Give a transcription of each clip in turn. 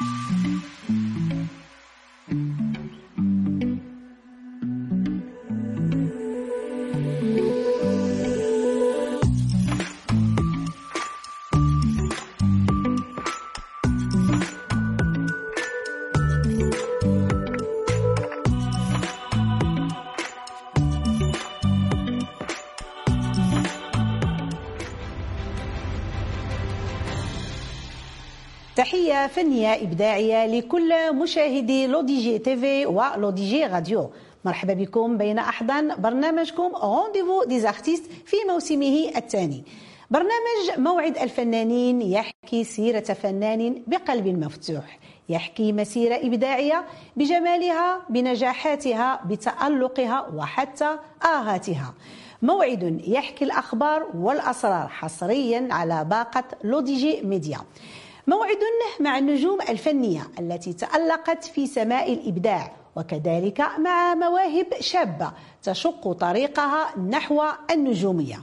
Mm-hmm. فنية إبداعية لكل مشاهدي L'ODJ TV و L'ODJ Radio. مرحبا بكم بين أحضان برنامجكم Rendez-vous des artistes في موسمه الثاني. برنامج موعد الفنانين يحكي سيرة فنان بقلب مفتوح. يحكي مسيرة إبداعية بجمالها بنجاحاتها بتألقها وحتى آهاتها. موعد يحكي الأخبار والأسرار حصريا على باقة L'ODJ Média. موعد مع النجوم الفنية التي تألقت في سماء الإبداع وكذلك مع مواهب شابة تشق طريقها نحو النجومية.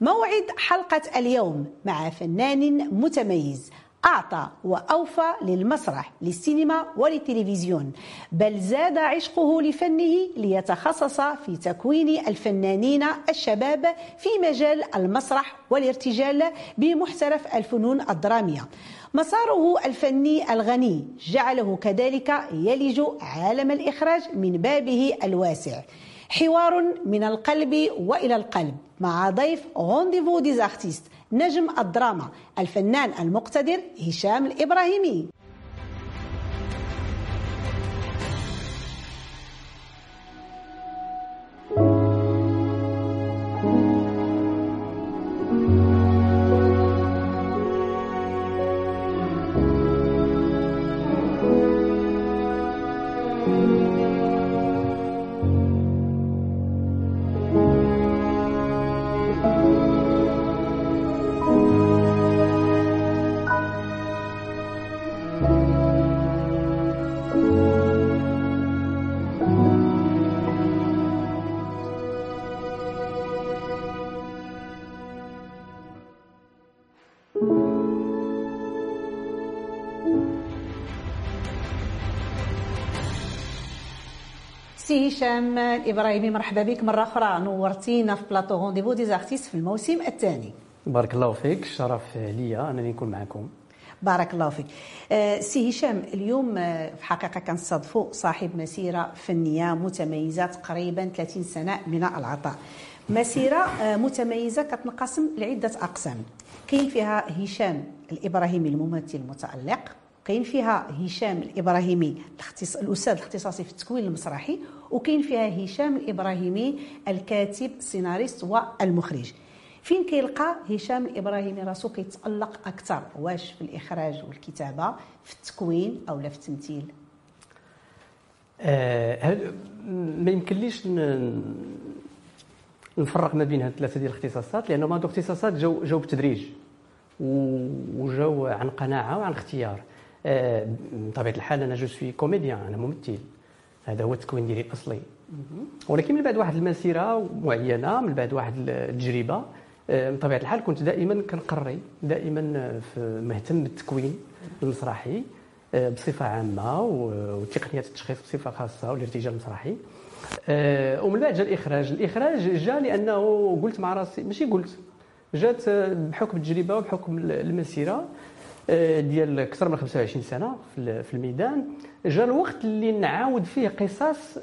موعد حلقة اليوم مع فنان متميز أعطى وأوفى للمسرح للسينما وللتلفزيون. بل زاد عشقه لفنه ليتخصص في تكوين الفنانين الشباب في مجال المسرح والارتجال بمحترف الفنون الدرامية. مساره الفني الغني جعله كذلك يلج عالم الإخراج من بابه الواسع. حوار من القلب وإلى القلب مع ضيف Rendez-vous des artistes نجم الدراما الفنان المقتدر هشام الإبراهيمي. هشام الابراهيمي مرحبا بك. مرة أخرى نورتينا في plateau Rendez-vous des artistes في الموسم الثاني. بارك الله فيك. الشرف ليا أنني نكون معكم. بارك الله فيك. آه سي هشام اليوم آه في حقيقة كنستضيفوا صاحب مسيرة فنية متميزة تقريبا 30 سنة من العطاء. مسيرة آه متميزة كتنقسم لعدة أقسام. كاين فيها هشام الإبراهيمي الممثل المتألق كاين فيها هشام الإبراهيمي الأستاذ الاختصاصي في التكوين المسرحي وكاين فيها هشام الإبراهيمي الكاتب السيناريست والمخرج. فين كيلقى هشام الإبراهيمي راسو كيتألق أكثر؟ واش في الإخراج والكتابة في التكوين أو لا في التمثيل؟ آه ما يمكنليش نفرق ما بين هاد الثلاثه ديال الاختصاصات لأنه هادو اختصاصات جاو جاو بالتدريج وجاو عن قناعة وعن اختيار. آه بطبيعة الحال أنا je suis comédien أنا ممثل. هذا هو التكوين ديالي الأصلي. ولكن من بعد واحد المسيرة معينه من بعد واحد التجربة بطبيعة الحال كنت دائما كنقري دائما مهتم بالتكوين المسرحي بصفة عامة وتقنيات التشخيص بصفة خاصة والارتجال المسرحي. ومن بعد جا الإخراج. الإخراج جا لأنه قلت مع راسي ماشي قلت جات بحكم التجربة وبحكم المسيرة. ديال أكثر من 25 سنة في الميدان. جا الوقت اللي نعاود فيه قصص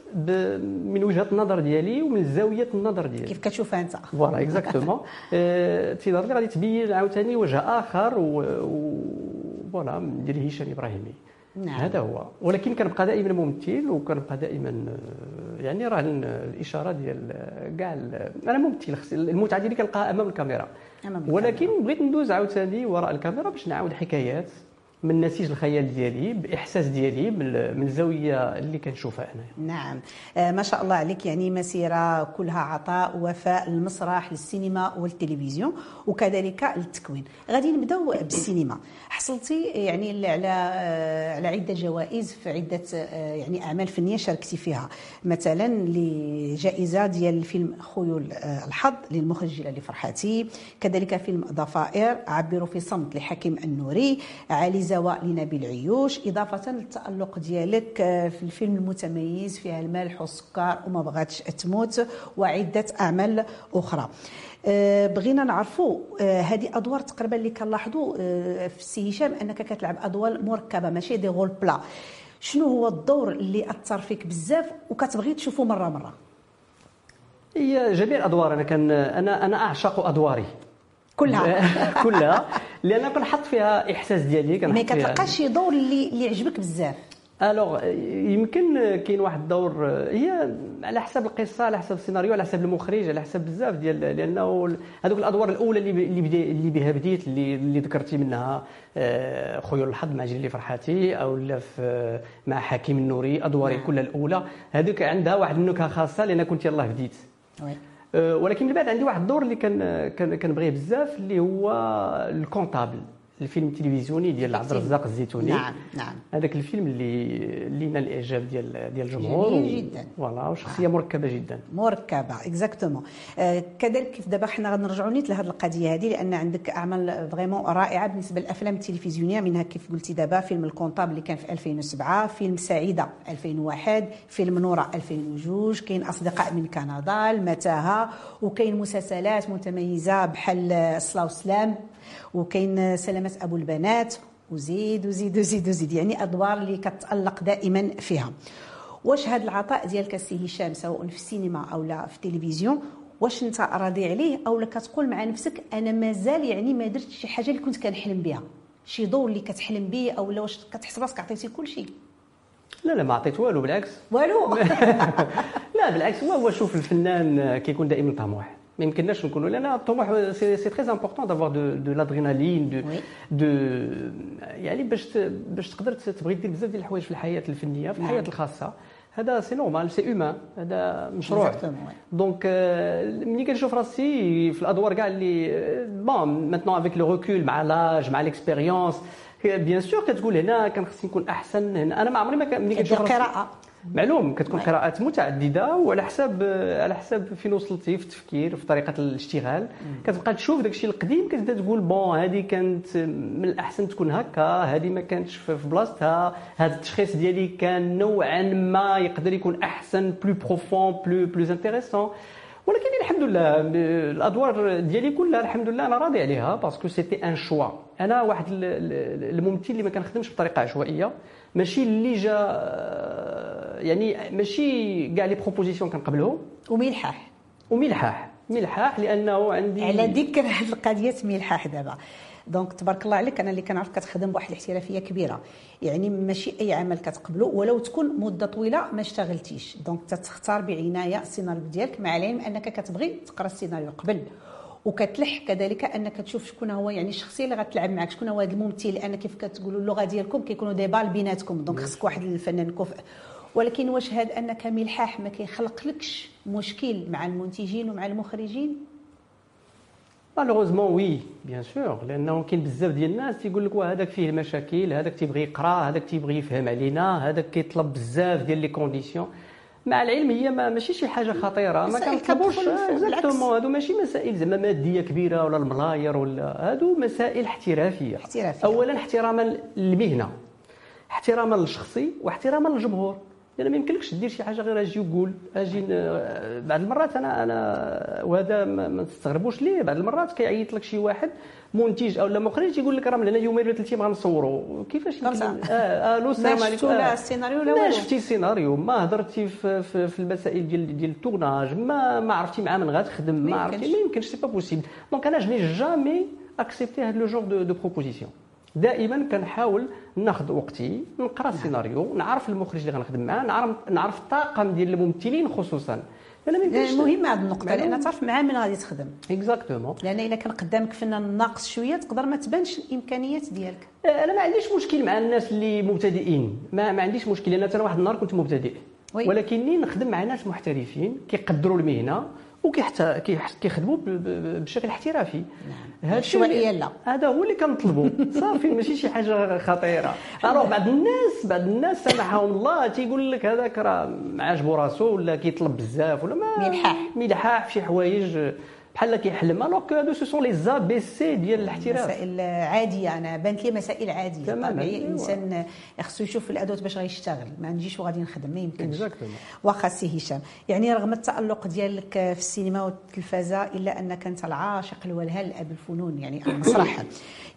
من وجهة النظر ديالي ومن زاوية النظر ديالي. كيف كتشوفها أنت؟ voilà exactement في نظري غادي تبين عاوتاني وجه آخر voilà ديال هشام إبراهيمي. نعم. هذا هو. ولكن كنبقى دائما ممثل وكنبقى دائما يعني راه الإشارة ديال كاع أنا ممثل المتعة ديالي كنلقاها أمام الكاميرا. ولكن بغيت ندوز عاوتاني وراء الكاميرا باش نعاود حكايات. من نسيج الخيال ديالي بإحساس ديالي من الزاوية اللي كنشوفها أنا نعم. آه ما شاء الله عليك يعني مسيرة كلها عطاء وفاء للمسرح للسينما والتلفزيون وكذلك التكوين. غادي نبداو بالسينما. حصلتي يعني على على عدة جوائز في عدة يعني أعمال فنية شاركتي فيها. مثلا لجائزة ديال الفيلم خيول الحظ للمخرج جلال فرحاتي كذلك فيلم ضفائر عبروا في صمت لحكيم النوري علي زواء لنبيل عيوش إضافة للتألق ديالك في الفيلم المتميز فيها الملح والسكر وما بغاتش تموت وعدة أعمال أخرى. آه، بغينا نعرفوا آه، هذه أدوار تقريبا اللي كنلاحظوا آه، في السي هشام أنك كتلعب أدوار مركبة ماشي دي غول بلا شنو هو الدور اللي أثر فيك بزاف وكتبغي تشوفه مرة مرة؟ هي جميع الأدوار أنا كان أنا أنا أعشق أدواري. كلها. كلها. لأن كنحط فيها إحساس ديالي ما كتلقاش شي دور اللي اللي يعجبك بزاف. الوغ يمكن كاين واحد الدور هي على حسب القصة على حسب السيناريو على حسب المخرج على حسب بزاف ديال لأنه هذوك الأدوار الأولى اللي اللي اللي بها بديت اللي اللي ذكرتي منها آه، خيول الحظ مع جيلالي فرحاتي أو لا في مع حكيم النوري أدواري نعم. كلها الأولى. هذوك عندها واحد النكهة خاصة لأن كنت يلاه بديت. ولكن من بعد عندي واحد الدور اللي كان كنبغيه بزاف اللي هو ال comptable. الفيلم التلفزيوني ديال عبد الرزاق الزيتوني. نعم نعم. هذاك الفيلم اللي لينا الإعجاب ديال ديال الجمهور جميل جدا. voilà وشخصية مركبة جدا. مركبة exactement آه كذلك كيف دابا حنا غنرجعوا نيت لهذه القضية هذه لأن عندك أعمال vraiment رائعة بالنسبة للأفلام التلفزيونية. منها كيف قلتي دابا فيلم ال comptable اللي كان في 2007 فيلم سعيدة 2001 فيلم نورة 2002 كاين أصدقاء من كندا المتاهه وكاين مسلسلات متميزة بحال صلاة وسلام. وكاين سلامة أبو البنات وزيد وزيد وزيد وزيد. يعني أدوار اللي كتألق دائما فيها. واش هذا العطاء ديالك السي هشام سواء في السينما أو لا في التلفزيون واش أنت راضي عليه؟ أو لا كتقول مع نفسك أنا مازال يعني ما درتش شي حاجة اللي كنت كنحلم بها؟ شي دور اللي كتحلم به؟ أو لا واش كتحس راسك عطيتي كل شيء لا لا ما عطيت والو بالعكس. والو؟ لا بالعكس. هو شوف الفنان كيكون دائما طموح. ما يمكنناش نكونوا لأن الطموح c'est très important d'avoir de de l'adrénaline de de يعني باش باش تقدر تبغي دير بزاف ديال الحوايج في الحياة الفنية في الحياة الخاصة. هذا c'est normal c'est humain هذا مشروع donc ملي كنشوف راسي في الأدوار كاع اللي bon maintenant avec le recul مع l'âge مع l'expérience bien sûr كتقول هنا كان خصني نكون أحسن هنا أنا ما عمري ما ملي كنشوف القراءة. معلوم كتكون قراءات متعددة وعلى حساب على حساب فين وصلتي في التفكير في طريقة الاشتغال. كتبقى تشوف داكشي القديم كتبدا تقول bon هذه كانت من الأحسن تكون هكا هذه ما كانتش في بلاصتها هذا التشخيص ديالي كان نوعا ما يقدر يكون أحسن plus profond plus plus intéressant ولكن الحمد لله الأدوار ديالي كلها الحمد لله أنا راضي عليها parce que c'était un choix أنا واحد الممثل اللي ما كنخدمش بطريقة عشوائية ماشي اللي جا يعني ماشي كاع les propositions كنقبلهم. وملحاح وملحاح ملحاح لأنه عندي على ذكر هذه القضية ملحاح دابا. donc تبارك الله عليك أنا اللي كنعرف كتخدم بواحد الاحترافية كبيرة. يعني ماشي أي عمل كتقبلو ولو تكون مدة طويلة ما اشتغلتيش. donc تختار بعناية السيناريو ديالك مع العلم أنك كتبغي تقرا السيناريو قبل. وكتلح كذلك أنك تشوف شكون هو يعني الشخصيه اللي غتلعب معك شكون هو هذا الممثل. لأن كيف كتقولوا اللغة ديالكم كيكونوا des balles بيناتكم. donc خصك واحد الفنان كفء ولكن واش هذا أنك ملحاح ما كيخلقلكش مشكل مع المنتجين ومع المخرجين؟ malheureusement oui bien sûr لأنه كاين بزاف ديال الناس تيقول لك هذاك فيه مشاكل هذاك تيبغي يقرأ هذاك تيبغي يفهم علينا هذاك كيطلب بزاف ديال les conditions مع العلم هي ما ماشي شي حاجة خطيرة ما كنطلبوش. exactement هادو ماشي مسائل زعما مادية كبيرة ولا الملاير ولا هادو مسائل احترافية. احترافية. اولا احتراما للمهنة احتراما للشخصي واحتراما للجمهور. لأن ما يمكنلكش دير شي حاجة غير أجي وقول أجي بعض المرات أنا أنا وهذا ما تستغربوش ليه بعض المرات كيعيط لك شي واحد منتج أو لا مخرج يقول لك راه لنا يومين ولا ثلاث أيام غنصوروا كيفاش آه ألو السلام عليكم. لا السيناريو ولا ما شفتي السيناريو. ما هضرتي في, في, في المسائل ديال ديال ال tournage؟ ما ما عرفتي مع من غتخدم؟ ما عرفتي. ما يمكنش c'est pas possible donc أنا j'ai jamais accepté هذا le genre de propositions دائما كنحاول ناخذ وقتي نقرا السيناريو نعرف المخرج اللي غنخدم معاه نعرف نعرف الطاقم ديال الممثلين خصوصا. أنا ما يمكنش مهم هذه النقطة لأن تعرف مع من غادي تخدم. exactement لأن إلا كان قدامك فنان ناقص شوية تقدر ما تبانش الإمكانيات ديالك. أه، أنا ما عنديش مشكل مع الناس اللي مبتدئين. ما, ما عنديش مشكل لأن أنا واحد النهار كنت مبتدئ. ولكني نخدم مع ناس محترفين كيقدروا المهنة وكيخدموا بشكل احترافي. نعم. هذا الشيء لا هذا هو اللي كنطلبوا. صافي ماشي شي حاجة خطيرة. alors بعض الناس بعض الناس سامحهم الله تيقول لك هذاك راه عاجبو راسو ولا كيطلب بزاف ولا ما ملحاح ملحاح في شي حوايج بحال كيحلم alors que هادو ce sont les ABC ديال الاحتراف. مسائل عادية. أنا بانت لي مسائل عادية. طبيعي الإنسان خصو يشوف الأدوات باش غيشتغل. ما نجيش وغادي نخدم ما يمكنش. واخا سي هشام. يعني رغم التألق ديالك في السينما والتلفازة إلا أنك أنت العاشق الولهان لأب الفنون يعني المسرح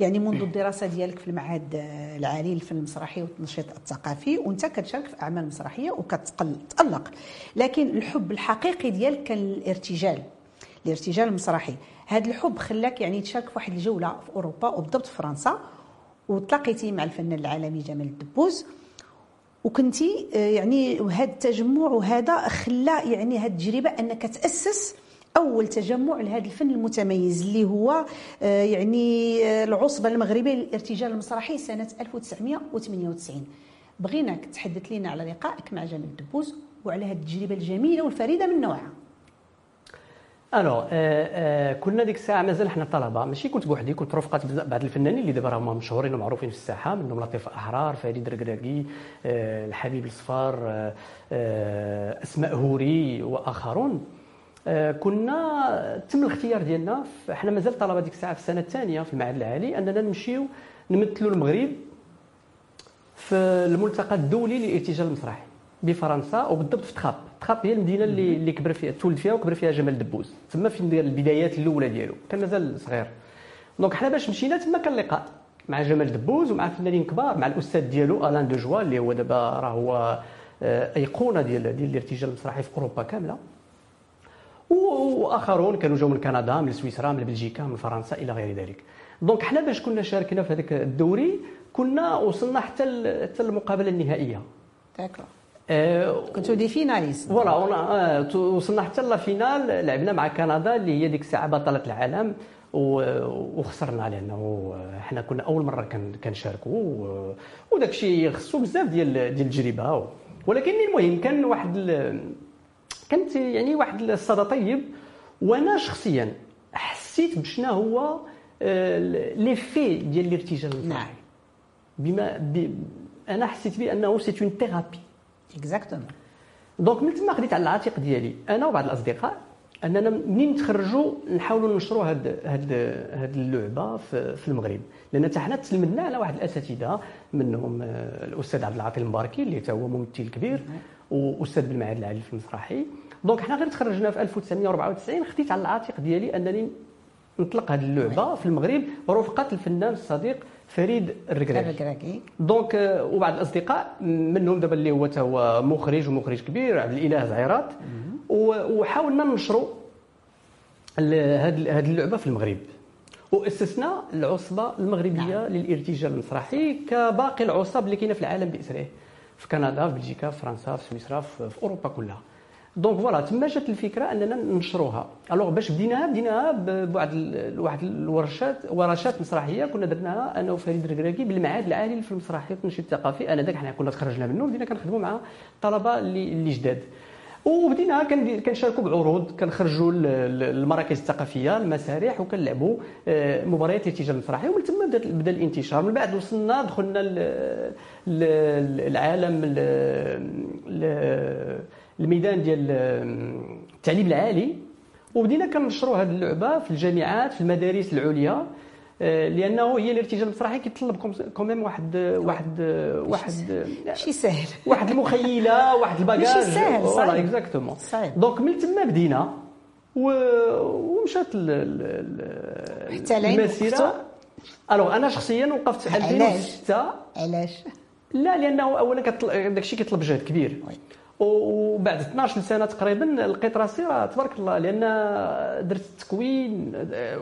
يعني منذ الدراسة ديالك في المعهد العالي للفن المسرحي والتنشيط الثقافي وأنت كتشارك في أعمال مسرحية وكتالق لكن الحب الحقيقي ديالك كان الارتجال. الارتجال المسرحي هذا الحب خلاك يعني تشارك في واحد الجولة في أوروبا وبالضبط في فرنسا وتلاقيتي مع الفنان العالمي جمال الدبوز. وكنتي آه، يعني وهذا التجمع وهذا خلى يعني هذه التجربة أنك تأسس أول تجمع لهذا الفن المتميز اللي هو آه، يعني آه، العصبة المغربية للارتجال المسرحي سنة 1998 بغيناك تحدث لنا على لقائك مع جمال الدبوز وعلى هذه التجربة الجميلة والفريدة من نوعها. ألو آه آه كنا ديك الساعة مازال حنا طلبة. ماشي كنت بوحدي كنت رفقات بعض الفنانين اللي دابا راهم مشهورين ومعروفين في الساحة منهم لطيف أحرار فريد ركراكي آه الحبيب الصفار آه آه أسماء هوري وآخرون. كنا تم الاختيار ديالنا. حنا مازال طلبة ديك الساعة في السنة الثانية في المعهد العالي أننا نمشيو نمثلوا المغرب في الملتقى الدولي للارتجال المسرحي بفرنسا وبالضبط في Trappes Trappes هي المدينة اللي اللي كبر فيها تولد فيها وكبر فيها جمال دبوز. تما في البدايات الأولى ديالو. كان مازال صغير. donc حنا باش مشينا تما كان لقاء مع جمال دبوز ومع فنانين كبار مع الأستاذ ديالو Alain Degois اللي هو دابا راه هو آه، أيقونة ديال ديال الارتجال المسرحي في أوروبا كاملة. وآخرون كانوا جاوا من كندا من سويسرا من بلجيكا من فرنسا إلى غير ذلك. donc حنا باش كنا شاركنا في هذاك الدوري كنا وصلنا حتى حتى المقابلة النهائية. d'accord كنتو des finalistes voilà وصلنا حتى la finale لعبنا مع كندا اللي هي ديك الساعة بطلة العالم. وخسرنا لأنه حنا كنا أول مرة كنشاركوا. وداك الشيء خصو بزاف ديال ديال التجربة. ولكن المهم كان واحد كانت يعني واحد الصدى طيب. وأنا شخصيا حسيت بشنا هو l'effet ديال الارتجال المسرحي نعم. بما أنا حسيت بأنه c'est une thérapie exactement donc من تما خديت على العاتق ديالي. أنا وبعض الأصدقاء أننا منين نتخرجوا نحاولوا ننشروا هاد هاد هاد اللعبة في, في المغرب. لأن حتى حنا تلمذنا على واحد الأساتذة منهم آه، الأستاذ عبد العاطي المباركي اللي هو ممثل كبير وأستاذ بالمعهد العالي للفن المسرحي. donc حنا غير تخرجنا في 1994 خديت على العاتق ديالي أنني نطلق هذه اللعبة في المغرب رفقة الفنان الصديق فريد الركراكي donc آه، وبعض الأصدقاء منهم دابا اللي هو هو مخرج ومخرج كبير عبد الإله زعيرات وحاولنا ننشروا هذه اللعبة في المغرب. وأسسنا العصبة المغربية نعم. للارتجال المسرحي كباقي العصب اللي كاينة في العالم بأسره. في كندا في بلجيكا في فرنسا في سويسرا في أوروبا كلها. donc voilà تما جات الفكرة أننا ننشروها. alors باش بديناها بديناها بواحد واحد الورشات ورشات مسرحية كنا درناها أنا وفريد الركراكي بالمعهد العالي للفن المسرحي والتنشيط الثقافي. أنا ذاك حنا كنا تخرجنا منه بدينا كنخدموا مع الطلبه اللي اللي جداد. وبدينا كنشاركوا بعروض كنخرجوا المراكز الثقافية المسارح وكنلعبوا آه، مباريات الارتجال المسرحي ومن ثم بدأ الانتشار. من بعد وصلنا دخلنا العالم الميدان ديال التعليم العالي وبدينا كنشروا هذه اللعبة في الجامعات في المدارس العليا آه، لأنه هي الارتجال المسرحي كيتطلب quand même واحد واحد واحد ماشي سهل. واحد المخيلة واحد الباجاج. ماشي سهل صحيح exactement donc من تما بدينا ومشات حتى المسيرة. alors أنا شخصيا وقفت في 2006 علاش؟ لا لأنه اولا داك الشيء كيطلب جهد كبير. وبعد 12 سنة تقريبا لقيت راسي راه تبارك الله لأن درت التكوين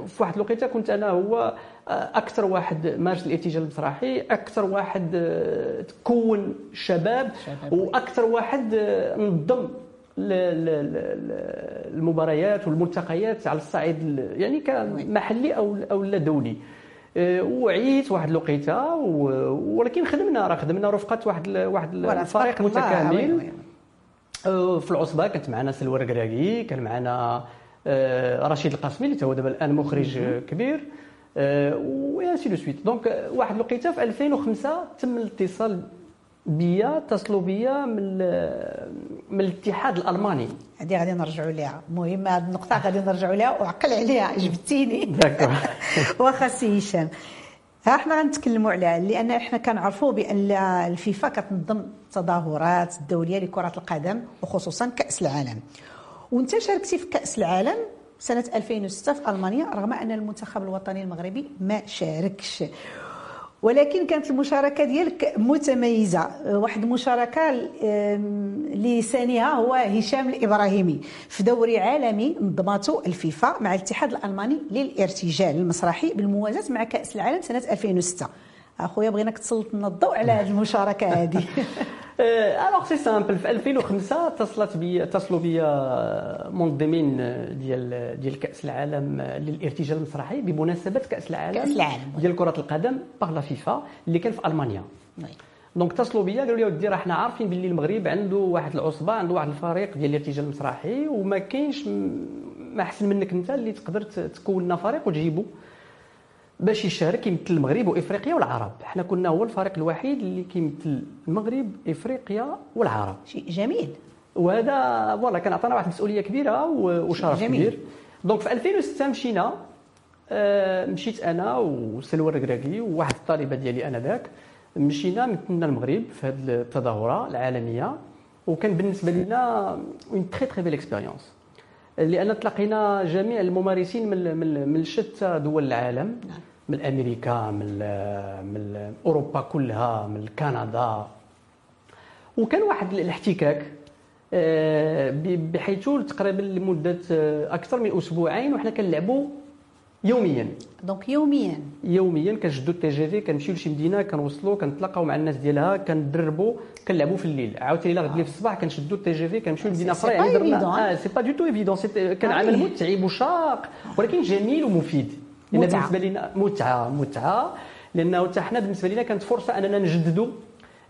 في واحد الوقيتة كنت أنا هو أكثر واحد مارس الارتجال المسرحي أكثر واحد تكون شباب وأكثر واحد نظم المباريات والملتقيات على الصعيد يعني كمحلي أو أو لا دولي. وعيت واحد الوقيتة ولكن خدمنا راه خدمنا رفقة واحد واحد الفريق متكامل. في العصبة كانت معنا سلوى الركراكي كان معنا رشيد القاسمي اللي هو دابا الآن مخرج كبير و ainsi de suite donc واحد الوقيته في 2005 تم الاتصال بيا اتصلوا بيا من من الاتحاد الألماني. هذه غادي نرجعوا لها المهم هذه النقطة غادي نرجعوا لها وعقل عليها جبتيني واخا سي هشام. ها إحنا غنتكلموا عليها لأن إحنا كنعرفوا بأن الفيفا كتنظم التظاهرات الدولية لكرة القدم وخصوصا كأس العالم. وأنت شاركتي في كأس العالم سنة 2006 في ألمانيا رغم أن المنتخب الوطني المغربي ما شاركش. ولكن كانت المشاركة ديالك متميزة. واحد المشاركة اللي هو هشام الإبراهيمي في دوري عالمي نظمته الفيفا مع الاتحاد الألماني للارتجال المسرحي بالموازاة مع كأس العالم سنة 2006 أخويا بغيناك تسلط لنا الضوء على هذه المشاركة هذه. alors c'est simple في 2005 اتصلت بي اتصلوا بي منظمين ديال ديال كاس العالم للارتجال المسرحي بمناسبه كاس العالم كاس العالم ديال كره القدم par la فيفا اللي كان في المانيا donc اتصلوا بيا قالوا لي ودي راه حنا عارفين باللي المغرب عنده واحد العصبة عنده واحد الفريق ديال الارتجال المسرحي وما كاينش ما أحسن منك أنت اللي تقدر تكون لنا فريق وتجيبو. باش يشارك يمثل المغرب وإفريقيا والعرب. حنا كنا هو الفريق الوحيد اللي كيمثل المغرب إفريقيا والعرب. شيء جميل. وهذا voilà كان عطانا واحد المسؤولية كبيرة وشرف جميل. كبير. donc في 2006 مشينا آه، مشيت أنا وسلوى الركراكي وواحد الطالبة ديالي أنا ذاك مشينا مثلنا المغرب في هذه التظاهرة العالمية. وكان بالنسبة لنا une très très belle expérience لأن تلاقينا جميع الممارسين من من شتى دول العالم نعم. من أمريكا من من أوروبا كلها من كندا وكان واحد الاحتكاك آه، بحيث تقريبا لمدة آه، أكثر من أسبوعين وحنا كنلعبوا يوميا. donc يوميا. يوميا كنشدوا ال TGV كنمشيو لشي مدينه كنوصلوا كنتلاقاو مع الناس ديالها كندربوا كنلعبوا في الليل. عاوتاني الا غدلي في الصباح كنشدوا ال TGV كنمشيو لمدينة أخرى يعني درنا آه c'est pas du tout évident كان عمل متعب وشاق ولكن جميل ومفيد. لأن بالنسبة لنا متعة متعة. لأنه حتى حنا بالنسبة لنا كانت فرصة أننا نجددوا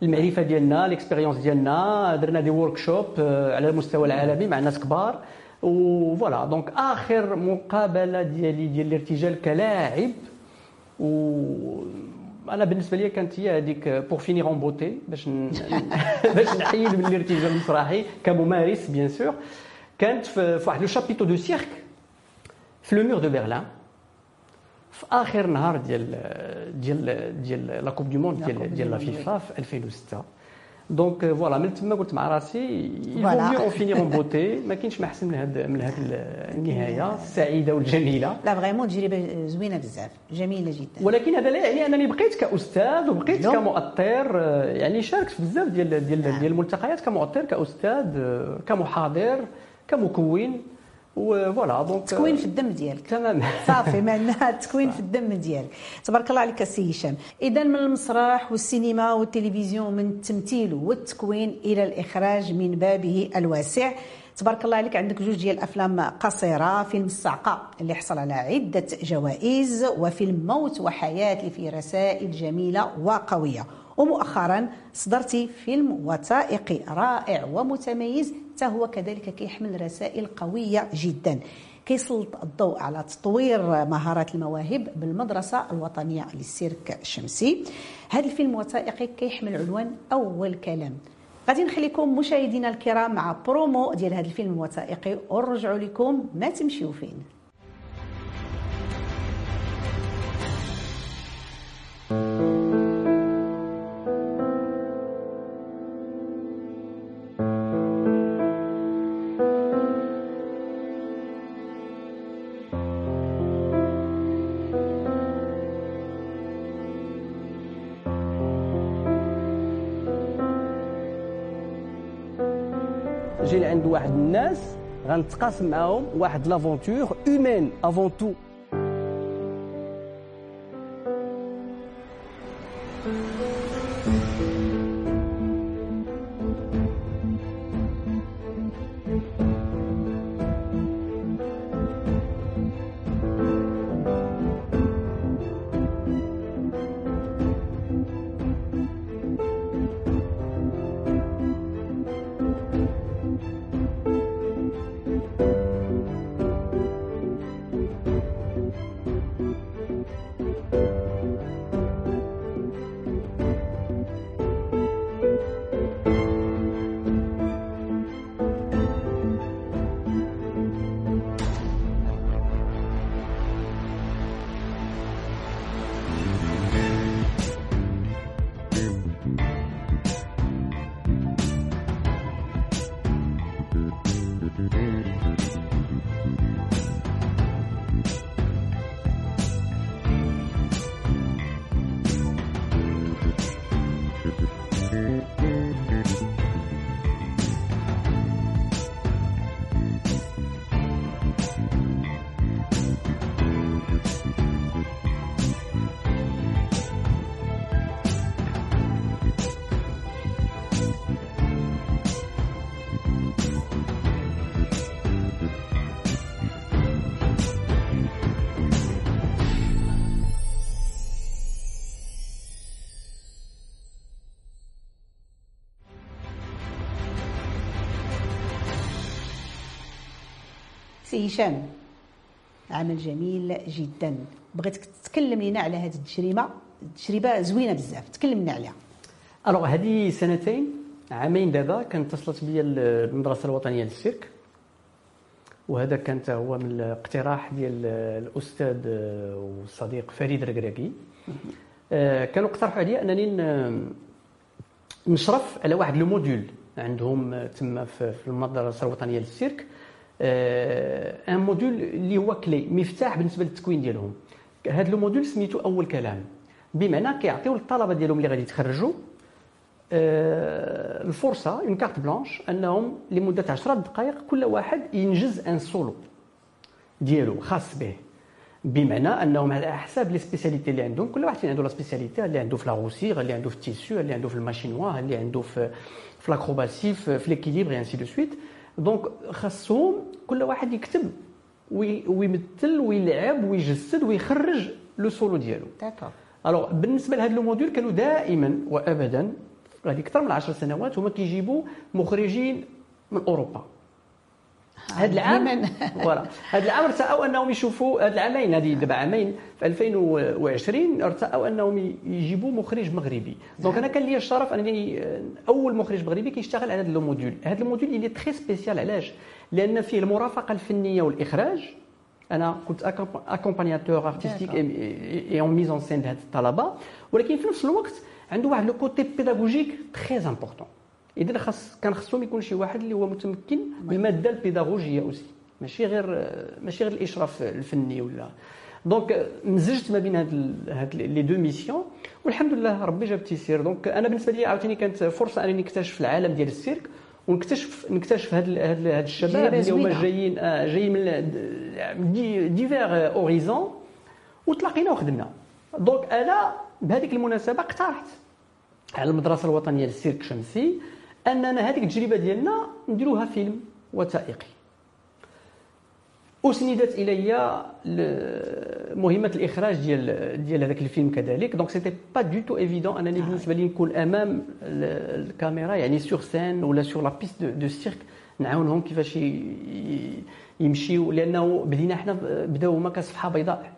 المعرفة ديالنا l'expérience ديالنا. درنا des workshops على المستوى العالمي مع ناس كبار. و voilà donc اخر مقابله ديالي ديال الارتجال كلاعب و أنا بالنسبة لي كانت هي هذيك pour finir en beauté باش باش نحيد من الارتجال المسرحي كممارس bien sûr كانت في واحد le chapiteau de cirque في le mur de Berlin في اخر نهار ديال ديال ديال la coupe du monde ديال ديال la فيفا في 2006 donc voilà من تما قلت مع راسي voilà on finir en beauté ما كاينش ما أحسن من هاد من هاد النهاية. السعيده والجميله la vraiment تجربه زوينة بزاف. جميلة جدا. ولكن هذا لا يعني أنني بقيت كأستاذ وبقيت كمؤطر يعني شاركت بزاف ديال ديال ديال الملتقيات كمؤطر كأستاذ كمحاضر كمكون. و voilà donc تكوين في الدم ديالك. تمام. صافي معناها تكوين في الدم ديالك. تبارك الله عليك السي هشام. اذا من المسرح والسينما والتلفزيون من التمثيل والتكوين إلى الإخراج من بابه الواسع. تبارك الله عليك عندك جوج ديال الأفلام قصيرة. فيلم الصعقة اللي حصل على عدة جوائز وفيلم موت وحياة اللي فيه رسائل جميلة وقوية. ومؤخرا صدرتي فيلم وثائقي رائع ومتميز حتى هو كذلك كيحمل رسائل قوية جدا. كيسلط الضوء على تطوير مهارات المواهب بالمدرسة الوطنية للسيرك الشمسي هذا الفيلم الوثائقي كيحمل عنوان أول كلام. غادي نخليكم مشاهدينا الكرام مع برومو ديال هذا الفيلم الوثائقي ونرجعوا لكم ما تمشيو فين. جينا عند واحد الناس غنتقاسم معاهم واحد لافونتور هومين افون تو سي هشام عمل جميل جدا. بغيتك تتكلم لنا على هذه التجربة. تجربه زوينة بزاف. تكلم لنا عليها. alors هذه سنتين عامين دابا كانت اتصلت بيا المدرسة الوطنية للسيرك وهذا كان هو من الاقتراح ديال الأستاذ والصديق فريد ركراكي آه، كانوا اقترحوا عليا أنني نشرف على واحد le module عندهم تما في المدرسة الوطنية للسيرك un module اللي هو clé مفتاح بالنسبة للتكوين ديالهم. هذا le module سميتو أول كلام. بمعنى كيعطيو للطلبة ديالهم اللي غادي يتخرجوا الفرصة une carte blanche أنهم لمدة 10 دقائق كل واحد ينجز un solo ديالو خاص به. بمعنى أنهم على حساب les spécialités اللي عندهم كل واحد فين عنده la spécialité اللي عنده في لاغوسيغ اللي عنده في ال tissu اللي عنده في ال mât chinois اللي عنده في في l'acrobatie في l'équilibre ainsi de suite donc خاصهم كل واحد يكتب ويمثل ويلعب ويجسد ويخرج le solo ديالو. alors بالنسبة لهذا le module كانوا دائما وابدا غادي أكثر من 10 سنوات هما كيجيبوا مخرجين من أوروبا. هذا العام voilà. هذا العام ارتأوا أنهم يشوفوا هذا العامين هذه دابا عامين في 2020 ارتأوا أنهم يجيبوا مخرج مغربي. donc أنا كان لي الشرف أنني أول مخرج مغربي كيشتغل على هذا ال module هذا ال module اللي très spécial علاش؟ لأن فيه المرافقة الفنية والإخراج. أنا كنت accompagnateur artistique et en mise en scène لهاد الطلبة. ولكن في نفس الوقت عنده واحد le côté pédagogique très important اذا خاص كان خصهم يكون شي واحد اللي هو متمكن من الماده البيداغوجية aussi. ماشي غير ماشي غير الإشراف الفني ولا. donc مزجت ما بين هاد هاد les deux missions والحمد لله ربي جاب التيسير donc أنا بالنسبة لي عاوتاني كانت فرصة أنني نكتشف العالم ديال السيرك ونكتشف نكتشف هاد هاد, هاد الشباب اللي هما جايين آه جايين من divers horizons وتلاقينا وخدمنا. donc أنا بهذيك المناسبة اقترحت على المدرسة الوطنية للسيرك الشمسي أننا هذيك التجربة ديالنا نديروها فيلم وثائقي. أسندت إلي مهمة الإخراج ديال ديال هذاك الفيلم كذلك. donc c'était pas du tout évident أنني بالنسبة لي نكون أمام الكاميرا يعني sur scène ولا sur la piste de cirque نعاونهم كيفاش يمشيو لأنه بدينا حنا بداو هما كصفحة بيضاء.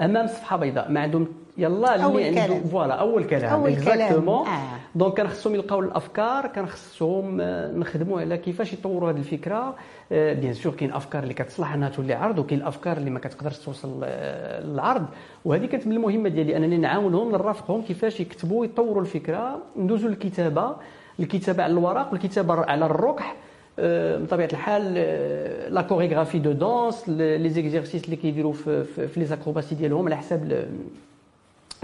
أمام صفحة بيضاء ما عندهم يلا اللي عنده voilà أول كلام. أول كلام. آه. donc كان خصهم يلقاو الأفكار كان خصهم نخدموا على كيفاش يطوروا هذه الفكرة. bien sûr كاين أفكار اللي كتصلح أنها تولي عرض وكاين الافكار اللي ما كتقدرش توصل للعرض. وهذه كانت من المهمة ديالي أنني نعاونهم نرافقهم كيفاش يكتبوا يطوروا الفكرة. ندوزوا للكتابة. الكتابة على الورق والكتابه على الركح. بطبيعة الحال la chorégraphie de danse les exercices اللي كيديروا في, في les acrobaties ديالهم على حساب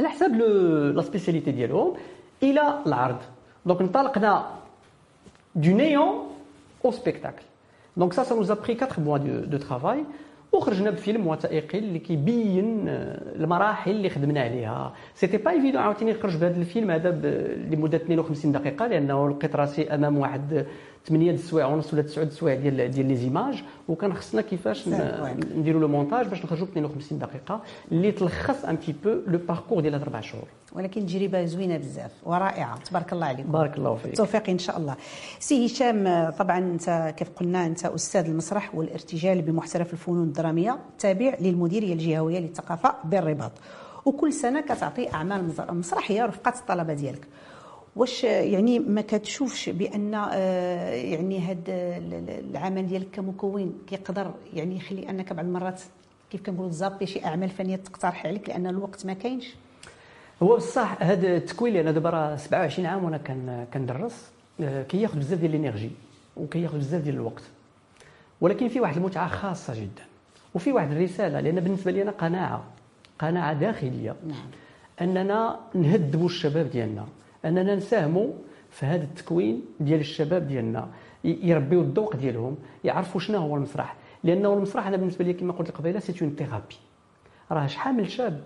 على حساب la spécialité ديالهم إلى العرض. donc انطلقنا du néant au spectacle donc ça ça nous a pris 4 mois de, travail وخرجنا بفيلم وثائقي اللي كيبين المراحل اللي خدمنا عليها. c'était pas évident عاوتاني نخرج بهذا الفيلم هذا لمدة 52 دقيقة لأنه لقيت راسي أمام واحد 8 السوايع ونص ولا 9 السوايع ديال ديال les images وكان خصنا كيفاش نديروا le montage باش نخرجوا ب 52 دقيقة اللي تلخص un petit peu le parcours ديال هاد أربع شهور. ولكن تجربه زوينة بزاف ورائعة. تبارك الله عليكم. بارك الله فيك. توفيق إن شاء الله. سي هشام طبعا أنت كيف قلنا أنت أستاذ المسرح والارتجال بمحترف الفنون الدرامية تابع للمديرية الجهوية للثقافة بالرباط. وكل سنة كتعطي أعمال مسرحية رفقة الطلبة ديالك. واش يعني ما كتشوفش بأن آه، يعني هذا العمل ديالك كمكون كيقدر يعني يخلي أنك بعض المرات كيف كنقولوا تزابي شي أعمال فنية تقترح عليك لأن الوقت ما كاينش؟ هو بصح هذا التكوين أنا دابا راه 27 عام وأنا كندرس آه، كياخذ بزاف ديال الإنرجي وكياخذ بزاف ديال الوقت. ولكن في واحد المتعة خاصة جدا وفي واحد الرسالة لأن بالنسبة لي أنا قناعة قناعة داخلية. نعم. أننا نهذبوا الشباب ديالنا. أننا نساهموا في هذا التكوين ديال الشباب ديالنا. يربيوا الذوق ديالهم يعرفوا شنو هو المسرح. لأنه المسرح أنا بالنسبة لي كما قلت قبيلة c'est une thérapie راه شحال من شاب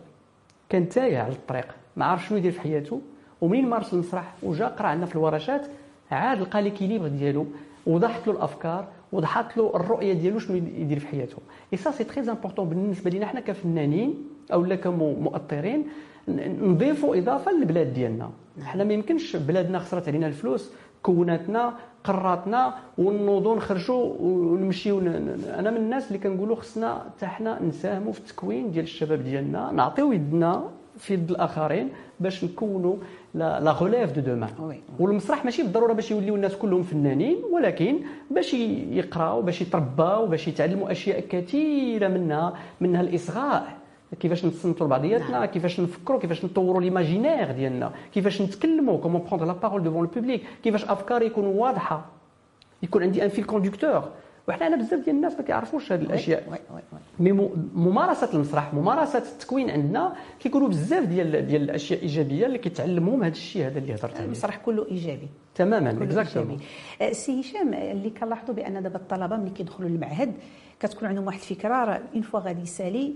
كان تايه على الطريق ما عارف شنو يدير في حياته ومنين مارس المسرح؟ وجا قرأ عندنا في الورشات عاد لقى l'équilibre ديالو وضحت له الأفكار وضحت له الرؤية ديالو شنو يدير في حياته. et ça c'est très important بالنسبة لنا حنا كفنانين أو لا كمؤطرين نضيفوا إضافة للبلاد ديالنا. حنا ما يمكنش بلادنا خسرت علينا الفلوس كوناتنا قراتنا ونوضوا نخرجوا ونمشيو أنا من الناس اللي كنقولوا خصنا حتى حنا نساهموا في التكوين ديال الشباب ديالنا نعطيو يدنا في يد الآخرين باش نكونوا la relève de demain والمسرح ماشي بالضرورة باش يوليو الناس كلهم فنانين ولكن باش يقراوا باش يترباو باش يتعلموا أشياء كثيرة منها منها الإصغاء. كيفاش نتصنتوا لبعضياتنا نعم. كيفاش نفكروا كيفاش نطوروا l'imaginaire ديالنا كيفاش نتكلموا comment prendre la parole devant le public كيفاش أفكار يكونوا واضحة يكون عندي un fil conducteur وحنا أنا بزاف ديال الناس ما كيعرفوش هذه الأشياء. mais ممارسة المسرح ممارسة التكوين عندنا كيكونوا بزاف ديال ديال الأشياء إيجابية اللي كيتعلموهم هذا الشيء هذا اللي هضرت عليه. المسرح كله إيجابي. تماما exactement أه، سي هشام اللي كنلاحظوا بأن دابا الطلبة ملي كيدخلوا للمعهد كتكون عندهم واحد الفكرة راه une fois غادي يسالي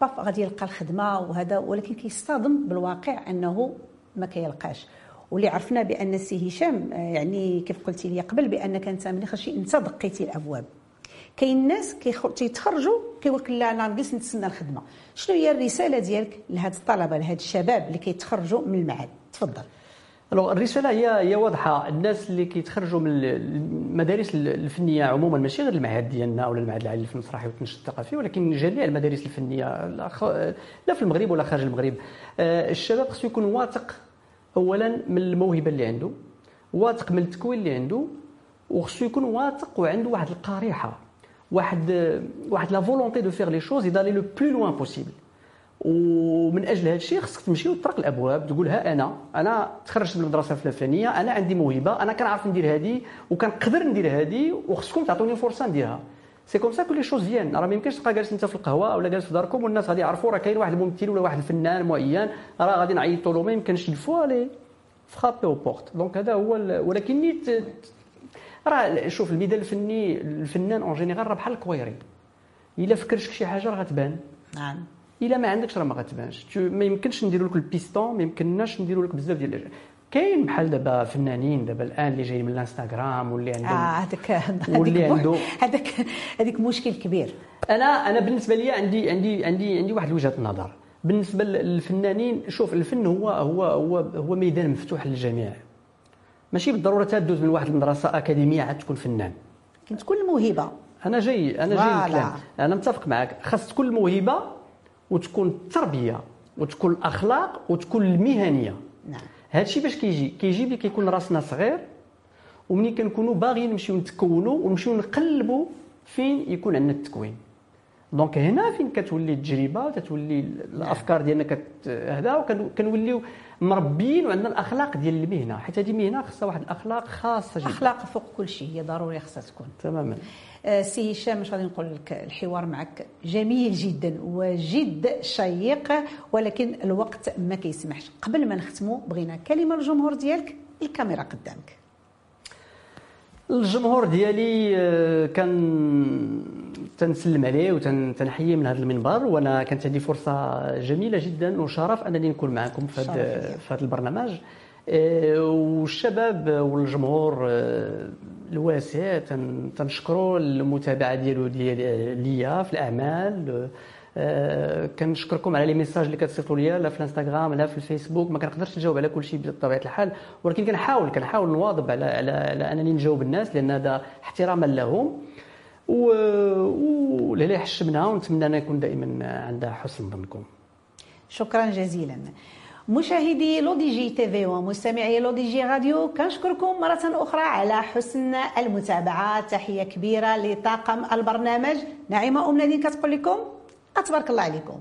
paf غادي يلقى الخدمة وهذا ولكن كيصطدم بالواقع أنه ما كيلقاش. واللي عرفنا بأن السي هشام آه، يعني كيف قلتي لي قبل بانك انت ملي خرجتي انت دقيتي الأبواب. كاين ناس كيتخرجوا كيقول لك لا أنا نجلس نتسنى الخدمة. شنو هي الرسالة ديالك لهاد الطلبة لهاد الشباب اللي كيتخرجوا من المعهد؟ تفضل. الرسالة هي هي واضحة. الناس اللي كيتخرجوا من المدارس الفنية عموما ماشي غير المعهد ديالنا ولا المعهد العالي المسرحي والتنشيط الثقافي ولكن جميع المدارس الفنية لا في المغرب ولا خارج المغرب. آه، الشباب خصو يكون واثق اولا من الموهبة اللي عنده واثق من التكوين اللي عنده وخصو يكون واثق وعنده واحد القريحة واحد واحد la volonté de faire les choses et d'aller le plus loin possible ومن أجل هذا الشيء خصك تمشي وتطرق الابواب تقول ها أنا أنا تخرجت من المدرسة الفلانيه أنا عندي موهبه أنا كنعرف ندير هذه وكنقدر ندير هذه وخصكم تعطوني فرصه نديرها c'est comme ça que les choses viennent راه ما يمكنش تبقى جالس انت في القهوه ولا جالس في داركم والناس غادي يعرفوا راه كاين واحد الممثل ولا واحد الفنان معين راه غادي نعيطوا له ما يمكنش il faut aller frapper aux portes donc هذا هو ولكن نيت راه شوف الميدان الفني الفنان en général راه بحال الكوري الا فكرش شي حاجة راه غتبان نعم إلا ما عندكش راه ما غتبانش. ما يمكنش نديروا لك البيستون ما يمكنناش نديروا لك بزاف ديال الاشياء كاين بحال دابا فنانين دابا الآن اللي جايين من الانستغرام واللي عندهم آه هذاك واللي عنده هذاك هذيك مشكل كبير. أنا أنا بالنسبة لي عندي عندي عندي عندي واحد وجهة نظر. بالنسبة للفنانين شوف الفن هو هو هو هو ميدان مفتوح للجميع. ماشي بالضرورة تدوز من واحد المدرسة أكاديمية عاد تكون فنان. كنت تكون الموهبه أنا جاي أنا جاي أنا متفق معك خاص تكون الموهبة وتكون التربيه وتكون الأخلاق وتكون المهنية. نعم. هذا الشيء باش كيجي كيجي ملي كيكون راسنا صغير ومني كنكونوا باغيين نمشيو نتكونوا ونمشيو نقلبوا فين يكون عندنا التكوين. donc هنا فين كتولي التجربة؟ وتتولي الأفكار ديالنا كت هذا وكنوليو مربيين وعندنا الأخلاق ديال المهنة. حيت هذه مهنه خاصها واحد الأخلاق خاصة جدا. أخلاق فوق كل شيء هي ضروري خاصها تكون. تماما. آه، سي هشام مش غادي نقول لك الحوار معك جميل جدا وجد شيق ولكن الوقت ما كيسمحش. قبل ما نختموا بغينا كلمة للجمهور ديالك الكاميرا قدامك. الجمهور ديالي آه، كان تنسلم عليه وتنحييه من هذا المنبر وأنا كانت عندي فرصة جميلة جدا وشرف أنني نكون معكم في هذا في هذا البرنامج. آه، والشباب والجمهور آه، الواسع تنشكروا المتابعة ديالو ليا في الأعمال كنشكركم على les messages اللي كتصيفطوا ليا لا في الانستغرام لا في الفيسبوك ما كنقدرش نجاوب على كل شيء بطبيعة الحال. ولكن كنحاول كنحاول نواظب على على, على أنني نجاوب الناس لأن هذا احتراما لهم. والله حشمنا ونتمنى أن يكون دائما عند حسن ظنكم. شكرا جزيلا. مشاهدي Le DJ TV ومستمعي Le DJ Radio كنشكركم مرة أخرى على حسن المتابعة. تحية كبيرة لطاقم البرنامج. نعيمة أم نادين كتقول لكم تبارك الله عليكم.